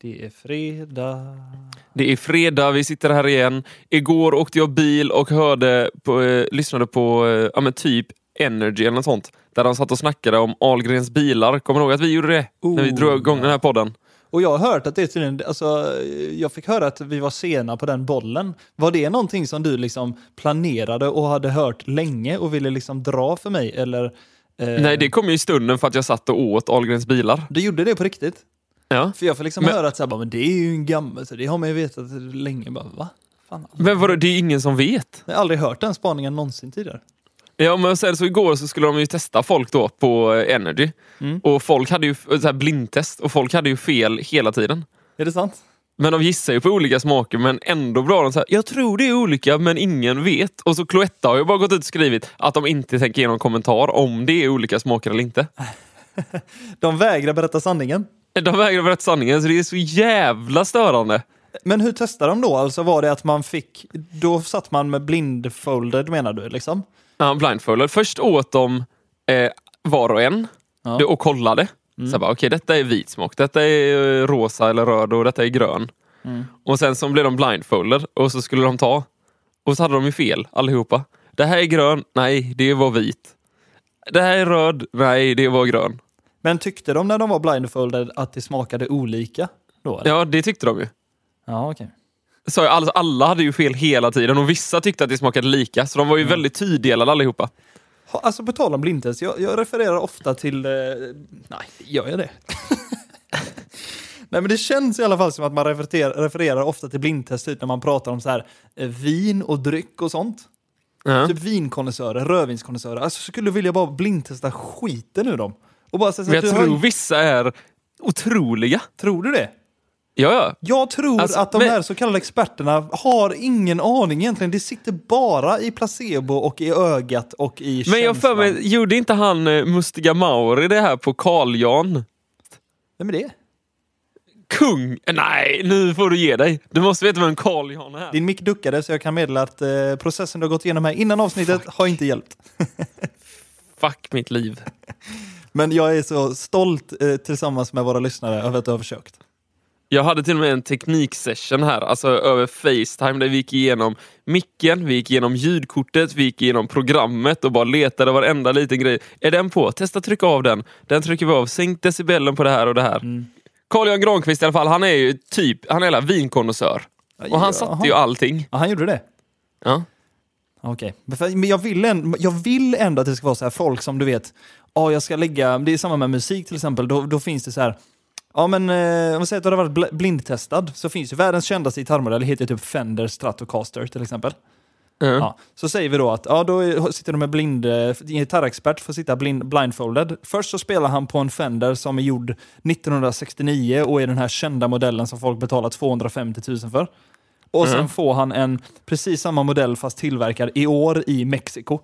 Det är fredag. Det är fredag, vi sitter här igen. Igår åkte jag bil och hörde på, eh, lyssnade på eh, ja, men typ Energy eller något sånt. Där de satt och snackade om Ahlgrens bilar. Kommer du ihåg att vi gjorde det? när vi Oh, drog igång den här podden. Och jag har hört att det är tydligen, alltså, jag fick höra att vi var sena på den bollen. Var det någonting som du liksom planerade och hade hört länge och ville liksom dra för mig? Eller, eh, Nej, det kom ju i stunden för att jag satt och åt Ahlgrens bilar. Du gjorde det på riktigt? Ja. För jag får liksom Men- höra att så här, bara, men det är ju en gammal, så det har man ju vetat länge. Bara, va? Fan, alltså. Men vadå, det är ingen som vet. Jag har aldrig hört den spaningen någonsin tidigare. Ja, men sen så igår så skulle de ju testa folk då på eh, Energy. Mm. Och folk hade ju så här blindtest och folk hade ju fel hela tiden. Är det sant? Men de gissar ju på olika smaker men ändå bra de så här, jag tror det är olika men ingen vet. Och så Cloetta har ju bara gått ut och skrivit att de inte tänker ge någon kommentar om det är olika smaker eller inte. De vägrar berätta sanningen. De vägrar berätta sanningen så det är så jävla störande. Men hur testade de då? Alltså var det att man fick, då satt man med blindfolded menar du liksom? Ja, blindfolded. Först åt de eh, var och en Ja. och kollade. Så jag bara, okej detta är vit smak, detta är eh, rosa eller röd och detta är grön. Mm. Och sen så blev de blindfolded och så skulle de ta. Och så hade de ju fel allihopa. Det här är grön, nej det var vit. Det här är röd, nej det var grön. Men tyckte de när de var blindfolded att det smakade olika? Då, eller? Ja, det tyckte de ju. ja okej. Så alla, alla hade ju fel hela tiden och vissa tyckte att det smakade lika. Så de var ju väldigt tyddelade allihopa. Ha- Alltså på tal om blindtest, jag, jag refererar ofta till... Eh, nej, gör jag det? nej men det känns i alla fall som att man refererar, refererar ofta till blindtest typ när man pratar om så här eh, vin och dryck och sånt. Ja. Typ vinkonnässörer, rödvinskonnässörer. Alltså skulle vilja bara blindtesta skiten ur dem. Och bara så Men att jag du har- tror vissa är otroliga. tror du det? Ja, ja. Jag tror Alltså, att de men- här så kallade experterna har ingen aning egentligen. Det sitter bara i placebo och i ögat och i Men jag för känslan. mig, gjorde inte han eh, Mustiga Mauri det här på Carl Jan? Vem är det? Kung? Nej, nu får du ge dig. Du måste veta vem Carl Jan är. Din mick duckade så jag kan meddela att eh, processen du har gått igenom här innan avsnittet har inte hjälpt. Fuck mitt liv. Men jag är så stolt eh, tillsammans med våra lyssnare över att du har försökt. Jag hade till och med en tekniksession här, alltså över Facetime, där vi gick igenom micken, vi gick igenom ljudkortet, vi gick igenom programmet och bara letade varenda liten grej. Är den på? Testa trycka av den. Den trycker vi av. Sänk decibellen på det här och det här. Carl-Jan Granqvist i alla fall, han är ju typ, han är hela vinkonnässör. Och han satte ju allting. Ja, han gjorde det? Ja. Okej. För- Men jag vill, ändå, jag vill ändå att det ska vara så här folk som du vet, ja jag ska lägga, det är samma med musik till exempel, då, då finns det så här, ja men eh, om vi säger att du har varit bl- blindtestad så finns ju världens kändaste gitarrmodell, heter typ Fender Stratocaster till exempel. Ja. Ja, så säger vi då att ja, då sitter du med blind, eh, en gitarrexpert får sitta blind, blindfolded. Först så spelar han på en Fender som är gjord 1969 och är den här kända modellen som folk betalar 250 000 för. Och sen Mm. får han en precis samma modell fast tillverkad i år i Mexiko.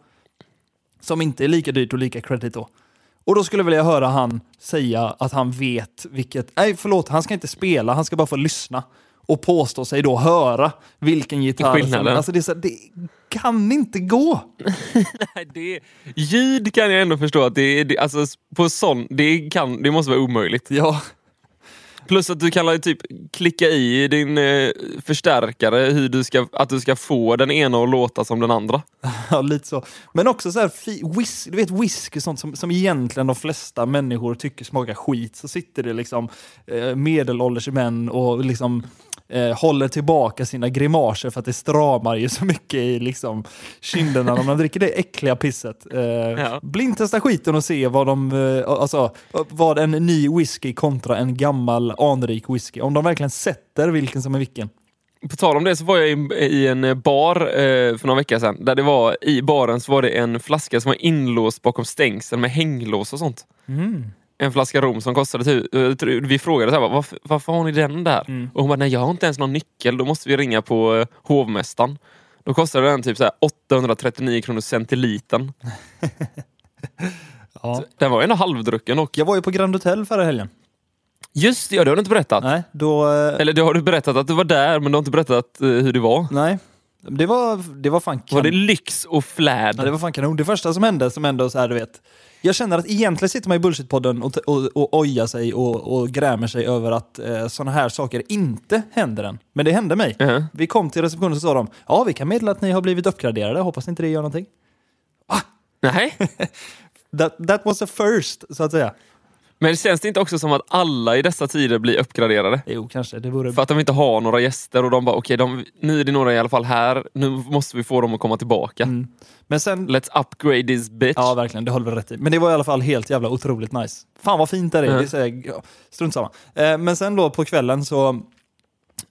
Som inte är lika dyrt och lika credit då. Och då skulle jag vilja höra han säga att han vet vilket... Nej, förlåt, han ska inte spela, han ska bara få lyssna. Och påstå sig då höra vilken gitarr som... Alltså det, är så, det kan inte gå! Nej, det, ljud kan jag ändå förstå att det, det, alltså, på sån, det, kan, det måste vara omöjligt. Ja, Plus att du kan typ klicka i din eh, förstärkare hur du ska, att du ska få den ena att låta som den andra. ja lite så. Men också så här, whis, du vet whisky, sånt som, som egentligen de flesta människor tycker smakar skit. Så sitter det liksom eh, medelålders män och liksom eh, håller tillbaka sina grimaser för att det stramar ju så mycket i liksom, kinderna när man dricker det äckliga pisset. Eh, Ja. Blindtesta skiten och se vad, de, eh, alltså, vad en ny whisky kontra en gammal anrik whisky. Om de verkligen sätter vilken som är vilken. På tal om det så var jag i, en bar eh, för några veckor sedan. Där det var, I baren så var det en flaska som var inlåst bakom stängsel med hänglås och sånt. En flaska rom som kostade typ, tror- vi frågade så här, varför, varför har ni den där? Och hon bara, nej jag har inte ens någon nyckel, då måste vi ringa på eh, hovmästaren. Då kostade den typ så här 839 kronor centilitern. Ja. Den var ju ändå halvdrucken och Jag var ju på Grand Hotel förra helgen. Just det, ja, det har du inte berättat. Nej, då... eh, Eller det har du berättat att du var där, men du har inte berättat eh, hur det var. Nej. Det var, det var fan Var det kanon. lyx och flärd? Ja, det var fan kanon. Det första som hände, som ändå så här, du vet. Jag känner att egentligen sitter man i Bullshit-podden och, och, och ojar sig och, och grämer sig över att eh, sådana här saker inte händer än. Men det hände mig. Mhm. Vi kom till receptionen och så sa de, ja vi kan meddela att ni har blivit uppgraderade, hoppas inte det gör någonting. Nej. That, that was a first, så att säga. Men känns det inte också som att alla i dessa tider blir uppgraderade? Jo, kanske. Det vore... För att de inte har några gäster och de bara, okej, de nu är det några i alla fall här, nu måste vi få dem att komma tillbaka. Mm. Men sen... Let's upgrade this bitch. Ja, verkligen. Det håller väl rätt i. Men det var i alla fall helt jävla otroligt nice. Fan vad fint det är. Mm. Det är så, ja, strunt samma. Eh, men sen då på kvällen så,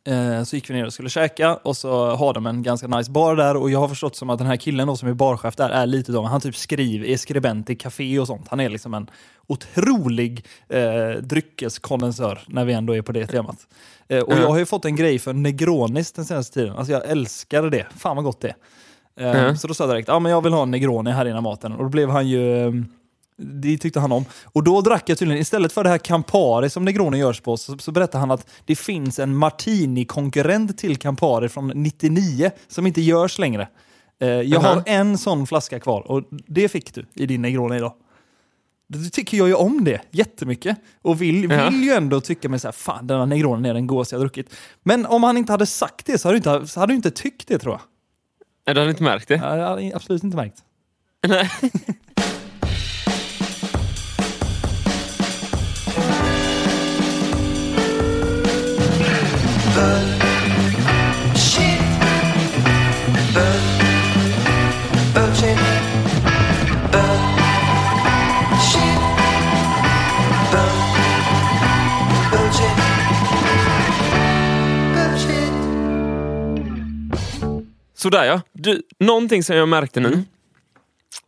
eh, så gick vi ner och skulle käka och så har de en ganska nice bar där och jag har förstått som att den här killen då som är barchef där är lite då, han typ skriv, är skribent i café och sånt. Han är liksom en otrolig eh, dryckeskondensör när vi ändå är på det temat. Eh, och Mm. jag har ju fått en grej för Negronis den senaste tiden. Alltså jag älskar det. Fan vad gott det är. Eh, Mm. Så då sa jag direkt, ja men jag vill ha en Negroni här innan maten. Och då blev han ju... Det tyckte han om. Och då drack jag tydligen, istället för det här Campari som Negroni görs på, så, så berättade han att det finns en Martini-konkurrent till Campari från 99 som inte görs längre. Eh, jag har Mhm. en sån flaska kvar och det fick du i din Negroni idag. Då tycker jag ju om det jättemycket. Och vill, Ja. vill ju ändå tycka mig så här, fan denna Negronen är den godaste jag har druckit. Men om han inte hade sagt det så hade du inte, så hade du inte tyckt det tror jag. Nej, Du hade inte märkt det? Ja, Jag hade absolut inte märkt. Nej. Sådär ja. Du, någonting som jag märkte nu, Mm.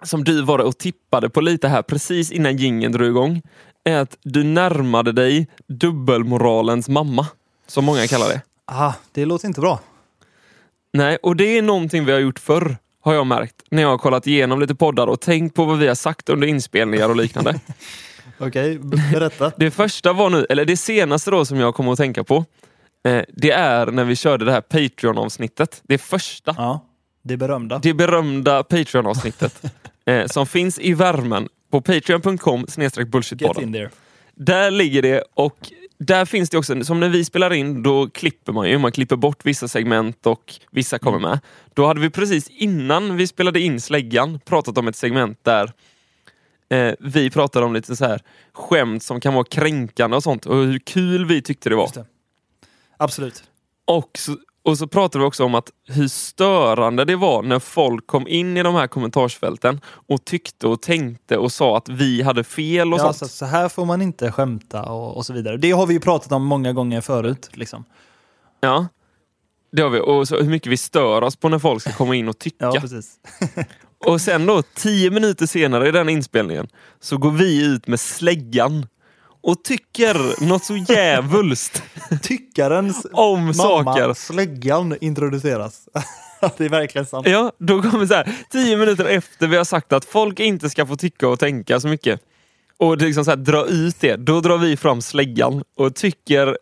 som du var och tippade på lite här precis innan gingen drog igång, är att du närmade dig dubbelmoralens mamma, som många kallar det. Aha, det låter inte bra. Nej, och det är någonting vi har gjort förr, har jag märkt, när jag har kollat igenom lite poddar och tänkt på vad vi har sagt under inspelningar och liknande. Okej, b- berätta. Det första var nu, eller det senaste då som jag kommer att tänka på, det är när vi körde det här Patreon-avsnittet. Det första. Ja, det berömda. Det berömda Patreon-avsnittet eh, som finns i värmen på patreon.com bullshitpodden. Där ligger det och där finns det också, som när vi spelar in, då klipper man ju. Man klipper bort vissa segment och vissa kommer med. Då hade vi precis innan vi spelade in Släggan pratat om ett segment där eh, vi pratade om lite så här skämt som kan vara kränkande och sånt och hur kul vi tyckte det var. Det. Absolut. Och så, och så pratade vi också om att hur störande det var när folk kom in i de här kommentarsfälten och tyckte och tänkte och sa att vi hade fel och Ja, sånt. så, så här får man inte skämta och, och så vidare. Det har vi ju pratat om många gånger förut. Liksom. Ja, det har vi. Och så hur mycket vi stör oss på när folk ska komma in och tycka. Ja, precis. och sen då, tio minuter senare i den inspelningen, så går vi ut med släggan och tycker något så jävulst Tyckarens om mamma, saker. släggan, introduceras. det är verkligen sant. Ja, då kommer så här, tio minuter efter vi har sagt att folk inte ska få tycka och tänka så mycket och liksom så här, dra ut det, då drar vi fram släggan och tycker,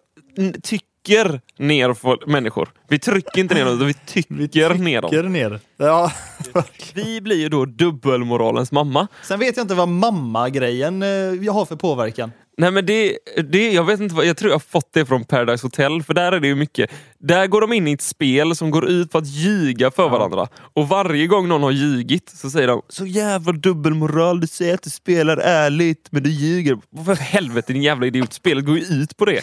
tycker ner på människor. Vi trycker inte ner dem, utan vi tycker, ner dem. Tycker ner. Ja. Vi blir ju då dubbelmoralens mamma. Sen vet jag inte vad mamma-grejen eh, jag har för påverkan. Nej men det, det, jag vet inte vad, jag tror jag har fått det från Paradise Hotel, för där är det ju mycket. Där går de in i ett spel som går ut på att ljuga för varandra. Och varje gång någon har ljugit så säger de Så jävla dubbelmoral, du säger att du spelar ärligt men du ljuger. För helvete din jävla idiot, spelet går ju ut på det.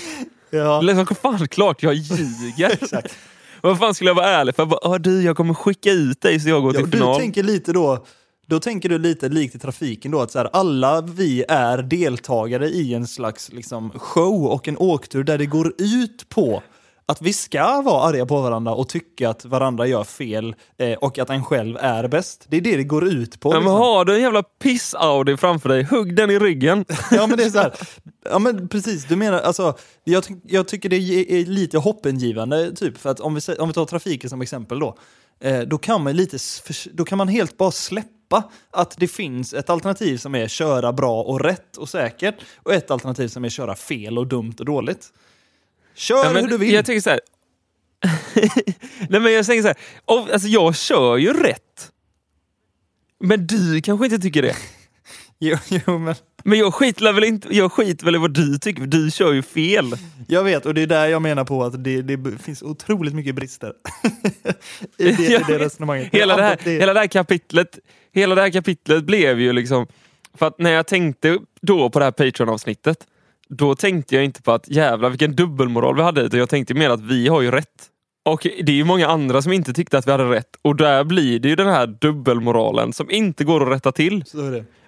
Ja. Liksom, fan klart jag ljuger. Exakt. Vad fan skulle jag vara ärlig för? Jag bara, "Ah, du, jag kommer skicka ut dig så jag går Ja, till och du final. tänker lite då, då tänker du lite likt i trafiken då att så här, alla vi är deltagare i en slags liksom, show och en åktur där det går ut på att vi ska vara arga på varandra och tycka att varandra gör fel eh, och att en själv är bäst. Det är det det går ut på. Ja, men liksom. har du en jävla piss-Audi framför dig, hugg den i ryggen. Ja men det är så här. Ja men precis, du menar alltså, jag, jag tycker det är lite hoppingivande typ, för att om vi, om vi tar trafiken som exempel då, eh, då kan man lite, då kan man helt bara släppa att det finns ett alternativ som är köra bra och rätt och säkert och ett alternativ som är köra fel och dumt och dåligt. Kör Ja, men hur du vill. Jag tycker så här. Nej men jag tänker så här, alltså jag kör ju rätt. Men du kanske inte tycker det. Jo, jo, men Men jag skiter väl, inte, jag skiter väl i vad du tycker, för du kör ju fel. jag vet, och det är där jag menar på att det, det finns otroligt mycket brister i det, i det resonemanget. Hela det, här, hela det här kapitlet Hela det här kapitlet blev ju liksom... För att när jag tänkte då på det här Patreon-avsnittet Då tänkte jag inte på att jävlar vilken dubbelmoral vi hade utan jag tänkte mer att vi har ju rätt. Och det är ju många andra som inte tyckte att vi hade rätt och där blir det ju den här dubbelmoralen som inte går att rätta till.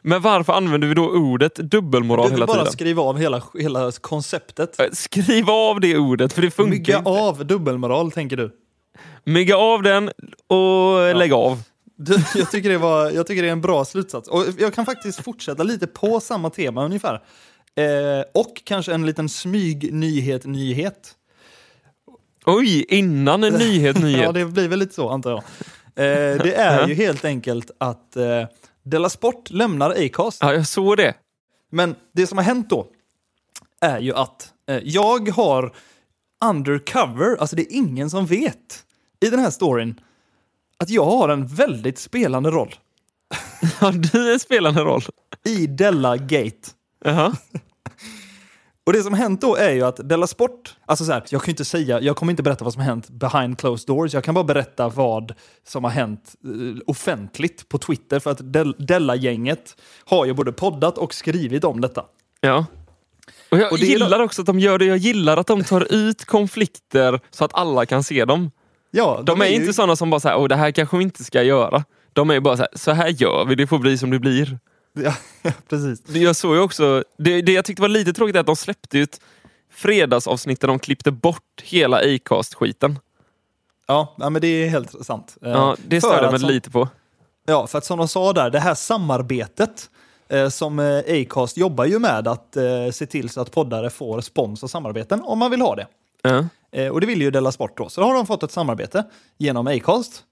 Men varför använder vi då ordet dubbelmoral Du vill hela bara tiden? skriva av hela, hela konceptet. Eh, Skriv av det ordet för det funkar Mygga inte. av dubbelmoral, tänker du. Mygga av den och lägg av. Du, jag, tycker det var, jag tycker det är en bra slutsats. Och jag kan faktiskt fortsätta lite på samma tema ungefär. Eh, och kanske en liten smyg-nyhet-nyhet. Oj, innan en nyhet, nyhet. Ja, det blir väl lite så antar jag. Eh, det är ju helt enkelt att eh, Della Sport lämnar Acast. Ja, jag såg det. Men det som har hänt då är ju att eh, jag har undercover, alltså det är ingen som vet i den här storyn att jag har en väldigt spelande roll Har du en spelande roll? i Della Gate. Jaha. Och det som hänt då är ju att Della Sport, alltså så här, jag kan ju inte säga, jag kommer inte berätta vad som har hänt behind closed doors, jag kan bara berätta vad som har hänt eh, offentligt på Twitter för att Del- Della-gänget har ju både poddat och skrivit om detta. Ja. Och jag Och det är gillar också att de gör det. Jag gillar att de tar ut konflikter så att alla kan se dem. Ja, De är ju- inte sådana som bara säger, det här kanske vi inte ska göra. De är bara så här, så här gör vi, det får bli som det blir. Ja, precis. Jag såg ju också, det, det jag tyckte var lite tråkigt är att de släppte ut fredagsavsnitt där de klippte bort hela Acast-skiten. Ja, ja, men det är helt sant. Eh, Ja, det störde mig lite på. Ja, för att som de sa där, det här samarbetet eh, som eh, Acast jobbar ju med att eh, se till så att poddare får spons och samarbeten om man vill ha det. Ja. Eh, och det vill ju Della Sport då. Så då har de fått ett samarbete genom Acast.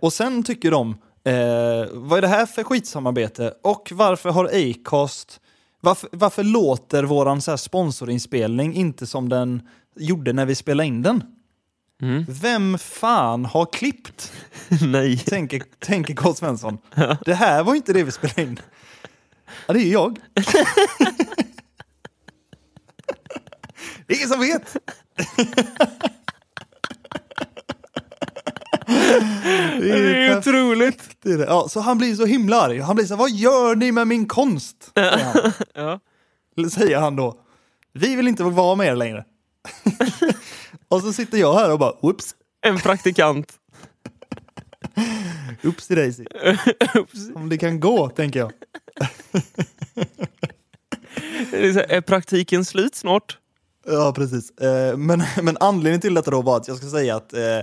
Och sen tycker de, eh, vad är det här för skitsamarbete? Och varför har Acast, varför, varför låter våran så här sponsorinspelning inte som den gjorde när vi spelade in den? Mm. Vem fan har klippt? Nej. tänker, tänker Carl Svensson. Det här var inte det vi spelade in. Ja, det är jag. det är ingen som vet. Det är perfekt, otroligt. Det är det. Ja, så han blir så himla arg. Han blir så här, vad gör ni med min konst? Säger han. Ja. Säger han då. Vi vill inte vara med er längre. och så sitter jag här och bara, whoops, En praktikant. oops daisy. Om det kan gå, tänker jag. Det är, så här, är praktiken slut snart? Ja, precis. Eh, Men, men anledningen till detta då var att jag ska säga att eh,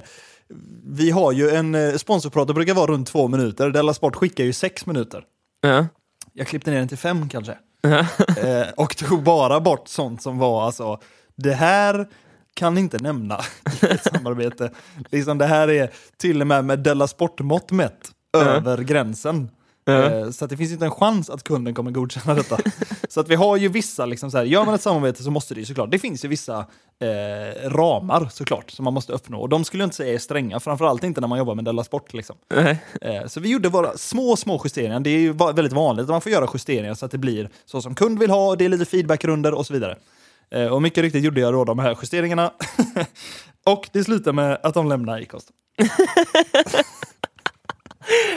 vi har ju en eh, sponsorprat, det brukar vara runt två minuter. Della Sport skickar ju sex minuter. Ja. Jag klippte ner den till fem kanske. Ja. Eh, och tog bara bort sånt som var alltså, det här kan inte nämna i ett samarbete. Liksom det här är till och med med Della Sport-mått mätt över gränsen. Ja. Eh, Så att det finns inte en chans att kunden kommer godkänna detta. så att vi har ju vissa, liksom så här, gör man ett samarbete så måste det ju såklart, det finns ju vissa eh, ramar såklart som man måste uppnå. Och de skulle jag inte säga är stränga, framförallt inte när man jobbar med Della Sport. Liksom. Nej. Eh, Så vi gjorde våra små, små justeringar. Det är ju väldigt vanligt att man får göra justeringar så att det blir så som kund vill ha, det är lite feedbackrunder och så vidare. Eh, Och mycket riktigt gjorde jag då de här justeringarna. och det slutade med att de lämnar Acast.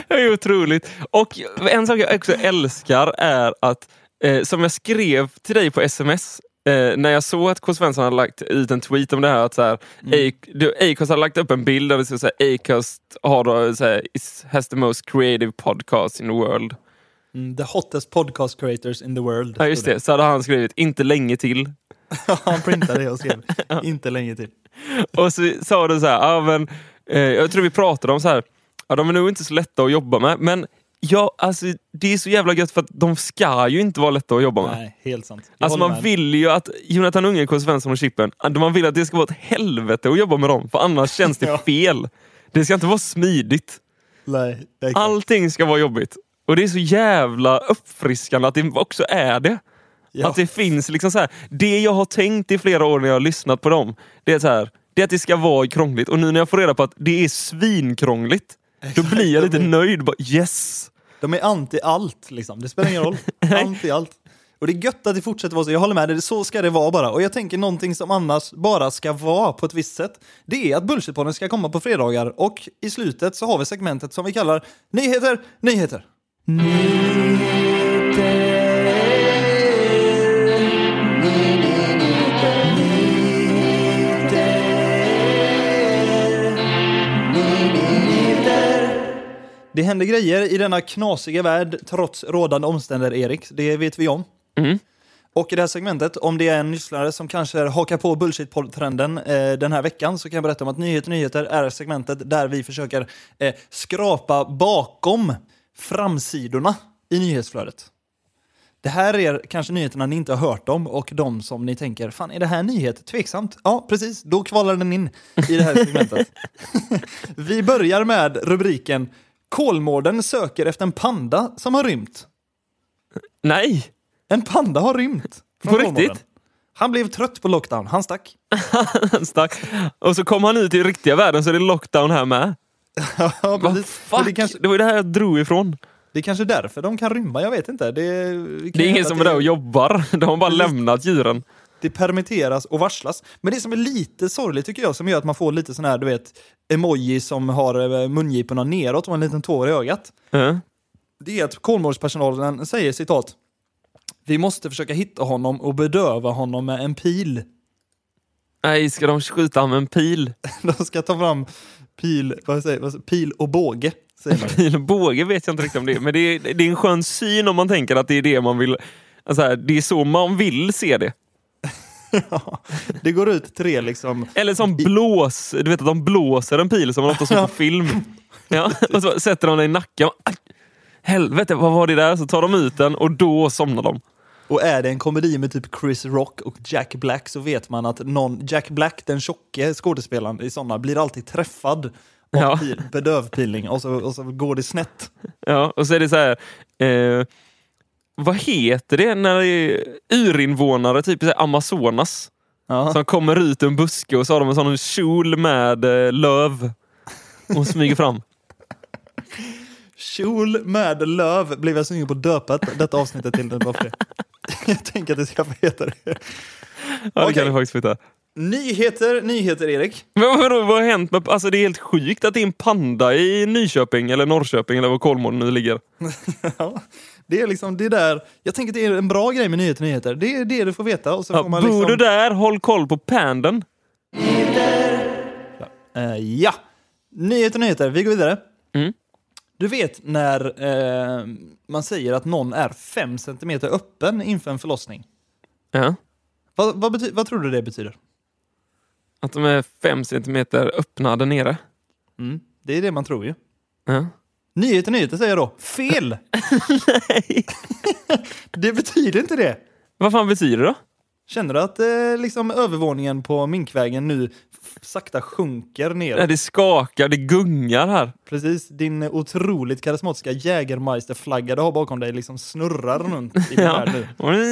Det är otroligt. Och en sak jag också älskar är att, eh, som jag skrev till dig på sms, eh, när jag såg att K. Svensson hade lagt ut en tweet om det här, att så här, du- Acast hade lagt upp en bild där det stod Acast har då, så här, is, has the most creative podcast in the world. Mm, the hottest podcast creators in the world. Ja just stod det, så hade han skrivit inte länge till. Han printade det och skrev inte länge till. Och så sa du så här, ja, men, eh, jag tror vi pratade om så här, ja, de är nog inte så lätta att jobba med, men ja, alltså, det är så jävla gött för att de ska ju inte vara lätta att jobba med. Nej, helt sant. Jag Alltså man med. vill ju att Jonathan Unge, K. Svensson och Chippen, man vill att det ska vara ett helvete att jobba med dem, för annars känns det Ja. fel. Det ska inte vara smidigt. Nej. Allting ska vara jobbigt. Och det är så jävla uppfriskande att det också är det. Ja. Att det finns liksom så här, det jag har tänkt i flera år när jag har lyssnat på dem, det är så här, det är att det ska vara krångligt. Och nu när jag får reda på att det är svinkrångligt, då blir jag lite nöjd. Bara, yes! De är anti allt liksom. Det spelar ingen roll. anti allt. Och det är gött att det fortsätter vara så. Jag håller med dig, så ska det vara bara. Och jag tänker någonting som annars bara ska vara på ett visst sätt. Det är att Bullshitpodden ska komma på fredagar och i slutet så har vi segmentet som vi kallar Nyheter, nyheter. Det händer grejer i denna knasiga värld trots rådande omständigheter, Erik. Det vet vi om. Mm. Och i det här segmentet, om det är en lyssnare som kanske hakar på bullshit-trenden eh, den här veckan, så kan jag berätta om att Nyheter Nyheter är segmentet där vi försöker eh, skrapa bakom framsidorna i nyhetsflödet. Det här är kanske nyheterna ni inte har hört om och de som ni tänker, fan är det här nyhet? Tveksamt. Ja, precis. Då kvalar den in i det här segmentet. vi börjar med rubriken Kolmården söker efter en panda som har rymt. Nej! En panda har rymt. På Kolmården. riktigt? Han blev trött på lockdown. Han stack. Han stack. Och så kom han ut i riktiga världen så är det lockdown här med. ja. Och fuck? Det, kanske, Det var ju det här jag drog ifrån. det är kanske därför de kan rymma. Jag vet inte. Det, det, är ingen som är där och jobbar. De har bara lämnat djuren. Det permitteras och varslas. Men det som är lite sorgligt tycker jag, som gör att man får lite sån här, du vet, emoji som har eh, mungiporna neråt och en liten tår i ögat. Ja. Det är att Kolmårdspersonalen säger citat. Vi måste försöka hitta honom och bedöva honom med en pil. Nej, ska de skjuta honom med en pil? De ska ta fram pil, vad säger, vad säger, pil och båge. Pil och båge vet jag inte riktigt om det är. Men det är, det är en skön syn om man tänker att det är det man vill... Alltså här, det är så man vill se det. Ja, det går ut tre liksom. Eller som blås, du vet att de blåser en pil som man ofta såg på film. Ja, och så sätter de den i nacken. Aj, helvete, vad var det där? Så tar de ut den och då somnar de. Och är det en komedi med typ Chris Rock och Jack Black så vet man att någon, Jack Black, den tjocke skådespelaren i sådana, blir alltid träffad av Ja. pil, bedövpilning och så, och så går det snett. Ja, och så är det så här... Eh, vad heter det när det är urinvånare, typ i Amazonas, Ja. som kommer ut ur en buske och så har de en sån kjol med eh, löv och smyger fram. Kjol med löv blev jag sugen på att döpa detta avsnittet till. Den bara för det. Jag tänker att det ska få heta det. Ja, det Okej. kan du faktiskt flytta. Nyheter, nyheter Erik. Men vadå, vad har hänt med... Alltså det är helt sjukt att det är en panda i Nyköping eller Norrköping eller var Kolmården nu ligger. Ja, det är liksom det där. Jag tänker att det är en bra grej med nyheter, nyheter. Det är det du får veta. Och så Ja, får man bor liksom... du där, håll koll på pandan. Eh, ja, nyheter, nyheter. Vi går vidare. Mm. Du vet när eh, man säger att någon är fem centimeter öppen inför en förlossning. Ja. Vad, vad, bety- vad tror du det betyder? Att de är fem centimeter öppna där nere. Mm, det är det man tror ju. Ja. Nyheter, nyheter säger jag då. Fel! Nej. det betyder inte det. Vad fan betyder det då? Känner du att eh, liksom övervåningen på Minkvägen nu sakta sjunker ner? Nej, Det skakar, det gungar här. Precis, din otroligt karismatiska Jägermeister-flagga du har bakom dig liksom snurrar runt i Ja. värld nu.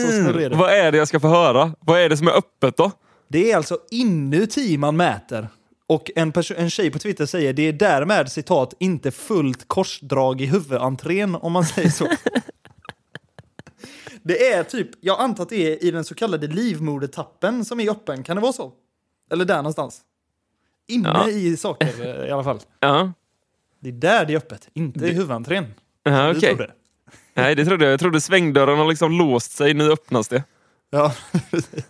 Så snurrig är det. Vad är det jag ska få höra? Vad är det som är öppet då? Det är alltså inuti man mäter. Och en, en tjej på Twitter säger det är därmed citat inte fullt korsdrag i huvudentrén om man säger så. det är typ, jag antar att det är i den så kallade livmodertappen som är öppen, kan det vara så? Eller där någonstans? Inne Ja. i saker eh, i alla fall. Ja, Det är där det är öppet, inte i huvudentrén. ja Du okej. tror det? Nej, det trodde jag. Jag trodde svängdörren har liksom låst sig. Nu öppnas det. Ja, precis.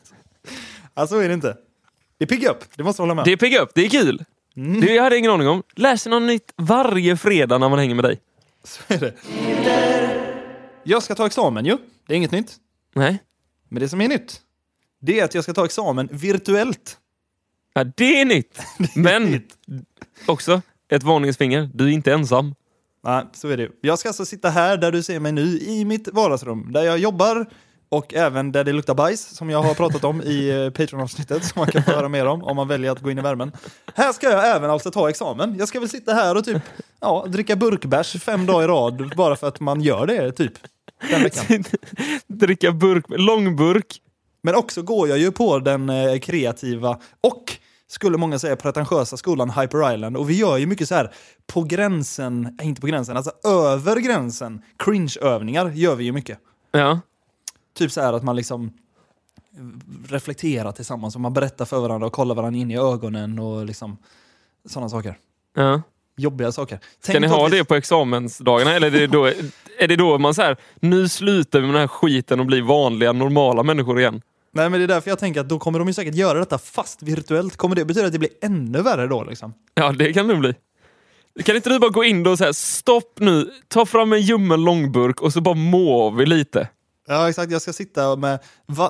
Ja, så är det inte. Det är pigg upp, det måste jag hålla med Det är pigg upp, det är kul. Mm. Det jag hade ingen aning om. Lär sig något nytt varje fredag när man hänger med dig. Så är det. Jag ska ta examen ju. Det är inget nytt. Nej. Men det som är nytt, det är att jag ska ta examen virtuellt. Ja, det är nytt. Men också ett varningsfinger. Du är inte ensam. Nej, så är det. Jag ska alltså sitta här där du ser mig nu i mitt vardagsrum där jag jobbar och även där det luktar bajs som jag har pratat om i eh, Patreon-avsnittet som man kan få höra mer om om man väljer att gå in i värmen. Här ska jag även alltså ta examen. Jag ska väl sitta här och typ ja, dricka burkbärs fem dagar i rad bara för att man gör det typ. Den veckan. Dricka burk, långburk. Men också går jag ju på den eh, kreativa och skulle många säga, pretentiösa skolan Hyper Island. Och vi gör ju mycket så här på gränsen, äh, inte på gränsen, alltså över gränsen, cringe-övningar gör vi ju mycket. Ja. Typ så här att man liksom reflekterar tillsammans och man berättar för varandra och kollar varandra in i ögonen och liksom sådana saker. ja. Jobbiga saker. Ska ni ha det på examensdagarna? Eller är det då, är det då man säger nu slutar vi med den här skiten och blir vanliga, normala människor igen? Nej men det är därför jag tänker att då kommer de ju säkert göra detta fast virtuellt. Kommer det betyda att det blir ännu värre då liksom? Ja, det kan det bli. Kan inte du bara gå in då och säga stopp nu, ta fram en ljummen långburk och så bara mår vi lite. Ja exakt, jag ska sitta med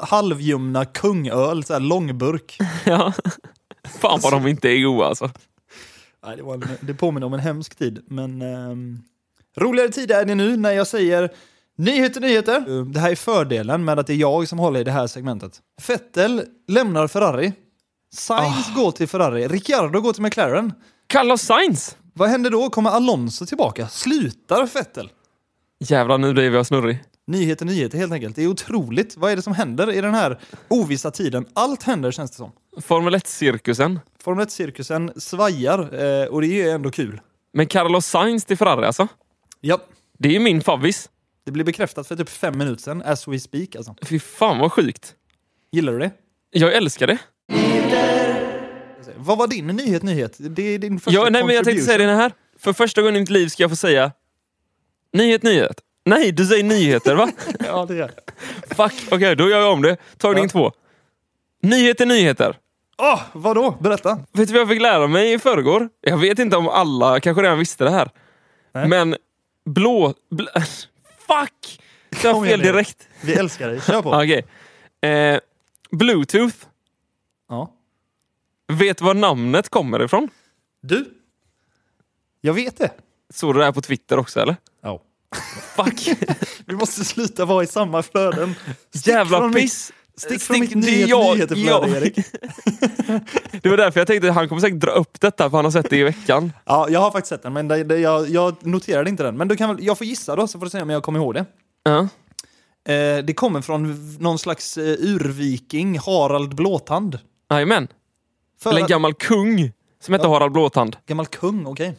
halvljumna kungöl, så här långburk. Ja. Fan vad de inte är goda alltså. Nej, det, var en, det påminner om en hemsk tid, men ehm, roligare tid är det nu när jag säger nyheter, nyheter. Det här är fördelen med att det är jag som håller i det här segmentet. Vettel lämnar Ferrari. Sainz går till Ferrari. Ricciardo går till McLaren. Carlos Sainz! Vad händer då? Kommer Alonso tillbaka? Slutar Vettel? Jävlar, nu blev jag snurrig. Nyheter, nyheter helt enkelt. Det är otroligt. Vad är det som händer i den här ovissa tiden? Allt händer känns det som. Formel 1-cirkusen. Formel 1-cirkusen svajar eh, och det är ju ändå kul. Men Carlos Sainz till Ferrari alltså? Ja, Det är min favvis. det blir bekräftat för typ fem minuter sedan, as we speak alltså. Fy fan vad sjukt. Gillar du det? Jag älskar det. Vad var din nyhet, nyhet? Det är din första Ja, nej, men jag tänkte säga det här. För första gången i mitt liv ska jag få säga nyhet, nyhet. Nej, du säger nyheter va? Ja, det är Fuck, okej då gör jag om det. Tagning Ja. två. Nyheter, nyheter. Åh, vadå? Berätta. Vet du vad jag fick lära mig i förrgår? Jag vet inte om alla kanske redan visste det här. Nej. Men blå... Bl fuck! Jag har fel direkt. Vi älskar dig. Kör på. Okej. Eh, Bluetooth. Ja. Vet var namnet kommer ifrån? Du? Jag vet det. Såg du det här på Twitter också eller? Fuck! Vi måste sluta vara i samma flöden. Stick Jävla från mitt- piss! Stick från Stick- mitt nyhet, jag- nyheterflöde, jag- Erik. Det var därför jag tänkte att han kommer säkert dra upp detta för han har sett det i veckan. Ja, jag har faktiskt sett den, men det, det, jag, jag noterade inte den. Men du kan väl, jag får gissa då, så får du se om jag kommer ihåg det. Ja. Eh, det kommer från någon slags eh, urviking, Harald Blåtand. Jajamän. Eller en gammal kung som hette Ja. Harald Blåtand. gammal kung, okej. Ja.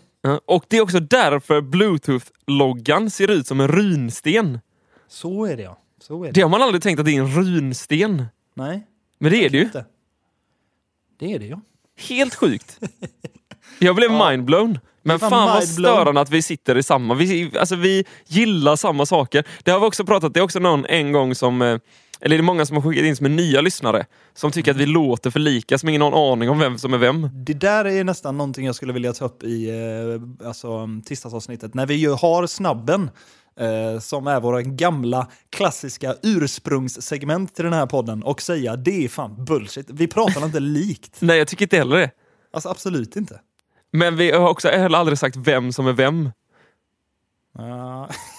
Och det är också därför bluetooth-loggan ser ut som en runsten. Så är det ja. Så är det. Det har man aldrig tänkt att det är en runsten. Nej, Men det är det ju. inte. Det är det ja. Helt sjukt. Jag blev mindblown. Men fan fan vad störande att vi sitter i samma... Vi, alltså vi gillar samma saker. Det har vi också pratat Det är också någon en gång som... Eller det är många som har skickat in som är nya lyssnare. Som tycker att vi låter för lika, som ingen har aning om vem som är vem. Det där är nästan någonting jag skulle vilja ta upp i eh, alltså, tisdagsavsnittet. När vi ju har snabben, eh, som är våra gamla klassiska ursprungssegment till den här podden, och säga det är fan bullshit. Vi pratar inte likt. Nej, jag tycker inte heller det. Alltså absolut inte. Men vi har också heller aldrig sagt vem som är vem. Uh,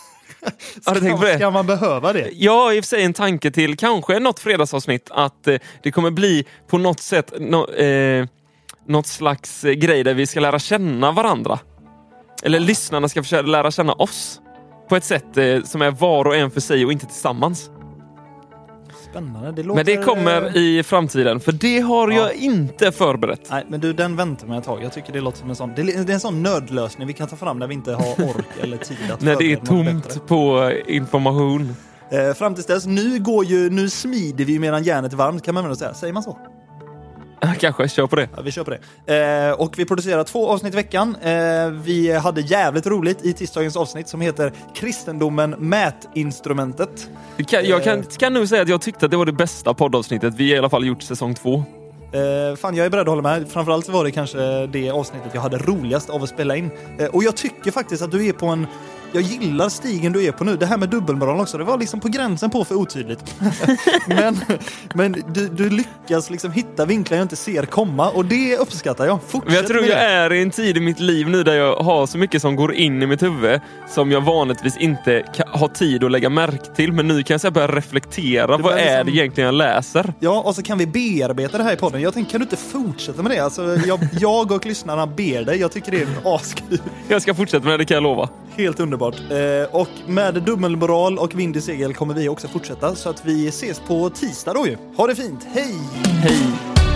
Har du tänkt på det? Ska man behöva det? Jag har i och för sig en tanke till kanske något fredagsavsnitt att eh, det kommer bli på något sätt no, eh, något slags eh, grej där vi ska lära känna varandra. Eller lyssnarna ska försöka lära känna oss. På ett sätt eh, som är var och en för sig och inte tillsammans. Spännande. Det låter, Men det kommer eh, i framtiden, för det har Ja. jag inte förberett. Nej, men du, den väntar med ett tag. Jag tycker det låter som en sån... Det är en sån nödlösning vi kan ta fram när vi inte har ork eller tid att När det är bättre. tomt på eh, information. Eh, fram tills dess, nu går ju, nu smider vi medan järnet är varmt, kan man väl säga. Säger man så? Kanske, kör på det. Ja, vi kör på det. Eh, och vi producerar två avsnitt i veckan. Eh, vi hade jävligt roligt i tisdagens avsnitt som heter Kristendomen mätinstrumentet. Kan- Jag kan, kan nu säga att jag tyckte att det var det bästa poddavsnittet vi i alla fall gjort säsong två. Eh, fan, jag är beredd att hålla med. Framförallt så var det kanske det avsnittet jag hade roligast av att spela in. Eh, och jag tycker faktiskt att du är på en... Jag gillar stigen du är på nu. Det här med dubbelmoral också, det var liksom på gränsen på för otydligt. men men du, du lyckas liksom hitta vinklar jag inte ser komma och det uppskattar jag. Fortsätt Men jag tror jag är i en tid i mitt liv nu där jag har så mycket som går in i mitt huvud som jag vanligtvis inte har tid att lägga märke till. Men nu kan jag börja reflektera. Det Vad blir är liksom- det egentligen jag läser? Ja, och så kan vi bearbeta det här i podden. Jag tänker, kan du inte fortsätta med det? Alltså, jag, jag och lyssnarna ber dig. Jag tycker det är askul. Jag ska fortsätta med det, det kan jag lova. Helt underbart. Eh, och med dubbelmoral och vind i segel kommer vi också fortsätta. Så att vi ses på tisdag då ju. Ha det fint. Hej! Hej!